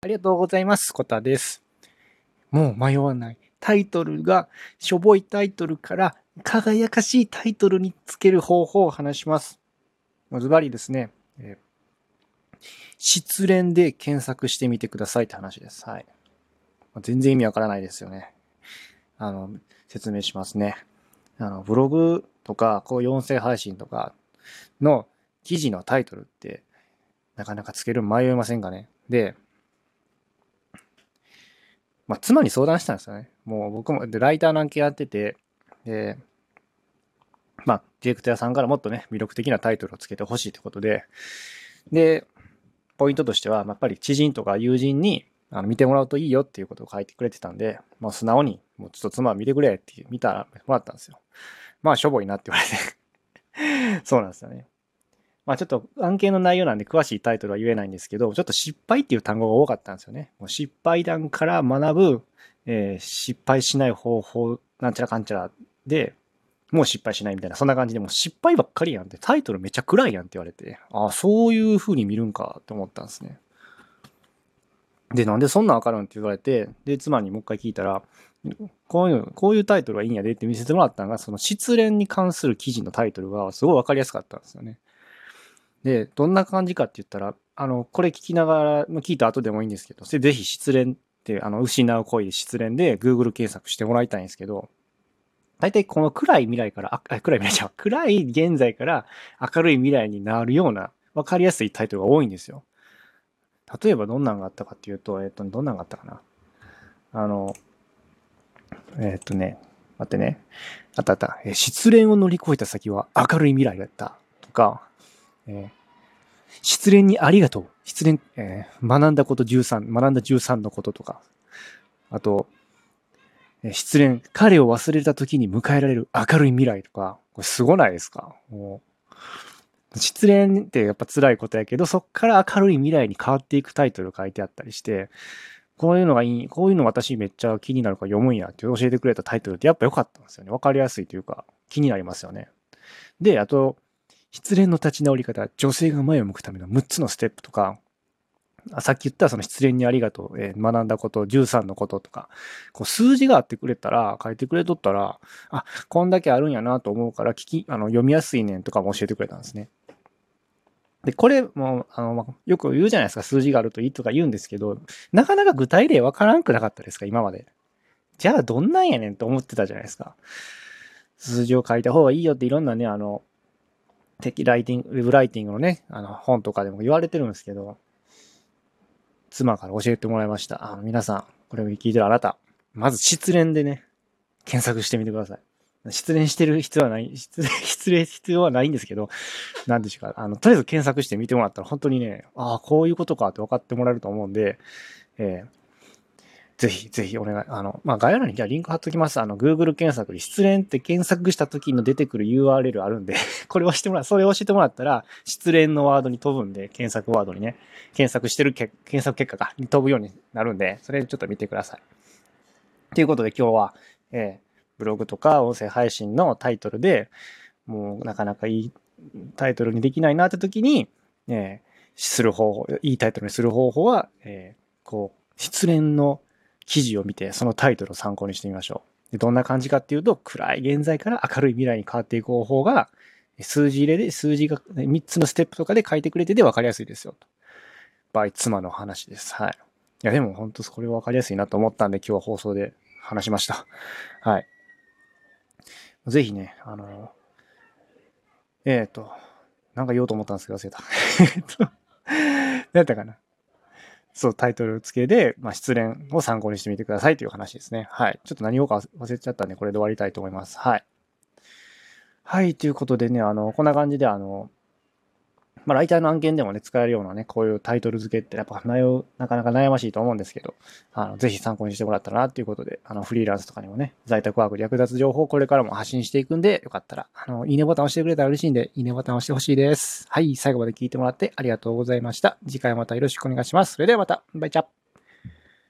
ありがとうございます。コタです。もう迷わない。タイトルがしょぼいタイトルから輝かしいタイトルにつける方法を話します。ズバリですね、えー失恋で検索してみてくださいって話です。はい。全然意味わからないですよね。あの、説明しますね。あの、ブログとか、こう音声配信とかの記事のタイトルって、なかなかつける迷いませんかね？で、まあ、妻に相談したんですよね。もう僕も、で、ライターの案件やってて、で、まあ、ディレクターさんからもっとね、魅力的なタイトルをつけてほしいってことで、で、ポイントとしては、やっぱり知人とか友人にあの見てもらうといいよっていうことを書いてくれてたんで、まあ、素直に、もうちょっと妻見てくれって見たらもらったんですよ。まあ、しょぼいなって言われて。そうなんですよね。まあちょっと案件の内容なんで詳しいタイトルは言えないんですけど、ちょっと失敗っていう単語が多かったんですよね。もう失敗談から学ぶ、えー失敗しない方法、なんちゃらかんちゃらで、もう失敗しないみたいな、そんな感じで、もう失敗ばっかりやんって、タイトルめっちゃ暗いやんって言われて、ああ、そういう風に見るんかって思ったんですね。で、なんでそんなんわかるんって言われて、で、妻にもう一回聞いたら、こういう、こういうタイトルがいいんやでって見せてもらったのが、その失恋に関する記事のタイトルがすごいわかりやすかったんですよね。で、どんな感じかって言ったら、あの、これ聞きながら、聞いた後でもいいんですけど、ぜひ失恋って、あの、失う恋で失恋で Google 検索してもらいたいんですけど、大体この暗い未来から、あ、暗い未来じゃん、暗い現在から明るい未来になるような、わかりやすいタイトルが多いんですよ。例えばどんなんがあったかっていうと、えっと、どんなんがあったかな。あの、えっとね、待ってね。あったあった。え失恋を乗り越えた先は明るい未来だった。とか、えー失恋にありがとう。失恋、えー学んだこと13、学んだ13のこととか。あと、えー失恋、彼を忘れた時に迎えられる明るい未来とか、これすごないですか？もう失恋ってやっぱ辛いことやけど、そっから明るい未来に変わっていくタイトル書いてあったりして、こういうのがいい、こういうの私めっちゃ気になるから読むんやって教えてくれたタイトルってやっぱ良かったんですよね。わかりやすいというか、気になりますよね。で、あと、失恋の立ち直り方、女性が前を向くための6つのステップとか、さっき言ったその失恋にありがとう、えー学んだこと、13のこととか、こう数字があってくれたら、書いてくれとったら、あ、こんだけあるんやなと思うから、聞き、あの、読みやすいねんとかも教えてくれたんですね。で、これも、あの、よく言うじゃないですか、数字があるといいとか言うんですけど、なかなか具体例わからんくなかったですか、今まで。じゃあ、どんなんやねんと思ってたじゃないですか。数字を書いた方がいいよっていろんなね、あの、テキライティング、ウェブライティングのね、あの、本とかでも言われてるんですけど、妻から教えてもらいました。あの、皆さん、これを聞いてるあなた、まず失恋でね、検索してみてください。失恋してる必要はない、失恋、失恋必要はないんですけど、なんでしょうか。あの、とりあえず検索してみてもらったら、本当にね、ああ、こういうことかって分かってもらえると思うんで、えーぜひ、ぜひお願い。あの、まあ、概要欄にじゃリンク貼っときます。あの、Google 検索で失恋って検索した時の出てくる URL あるんで、これをしてもらう、それを押してもらったら、失恋のワードに飛ぶんで、検索ワードにね、検索してるけ、検索結果が飛ぶようになるんで、それちょっと見てください。ということで今日は、えーブログとか音声配信のタイトルで、もうなかなかいいタイトルにできないなって時に、えーする方法、いいタイトルにする方法は、えーこう、失恋の記事を見て、そのタイトルを参考にしてみましょう。でどんな感じかっていうと、暗い現在から明るい未来に変わっていく方法が、数字入れで、数字が3つのステップとかで書いてくれてて分かりやすいですよ。と。場合、妻の話です。はい。いや、でも本当これ分かりやすいなと思ったんで、今日は放送で話しました。はい。ぜひね、あの、えっ、と、なんか言おうと思ったんですけど忘れた。えっと、何やったかな。そう、タイトル付けで、まあ、失恋を参考にしてみてくださいという話ですね。はい。ちょっと何をか忘れちゃったんで、これで終わりたいと思います。はい。はい、ということでね、あの、こんな感じで、あの、まあ、ライターの案件でもね、使えるようなね、こういうタイトル付けって、やっぱ悩、なかなか悩ましいと思うんですけど、あの、ぜひ参考にしてもらったらなということで、あの、フリーランスとかにもね、在宅ワーク略奪情報をこれからも発信していくんで、よかったら、あの、いいねボタン押してくれたら嬉しいんで、いいねボタン押してほしいです。はい、最後まで聞いてもらってありがとうございました。次回またよろしくお願いします。それではまた、バイチャ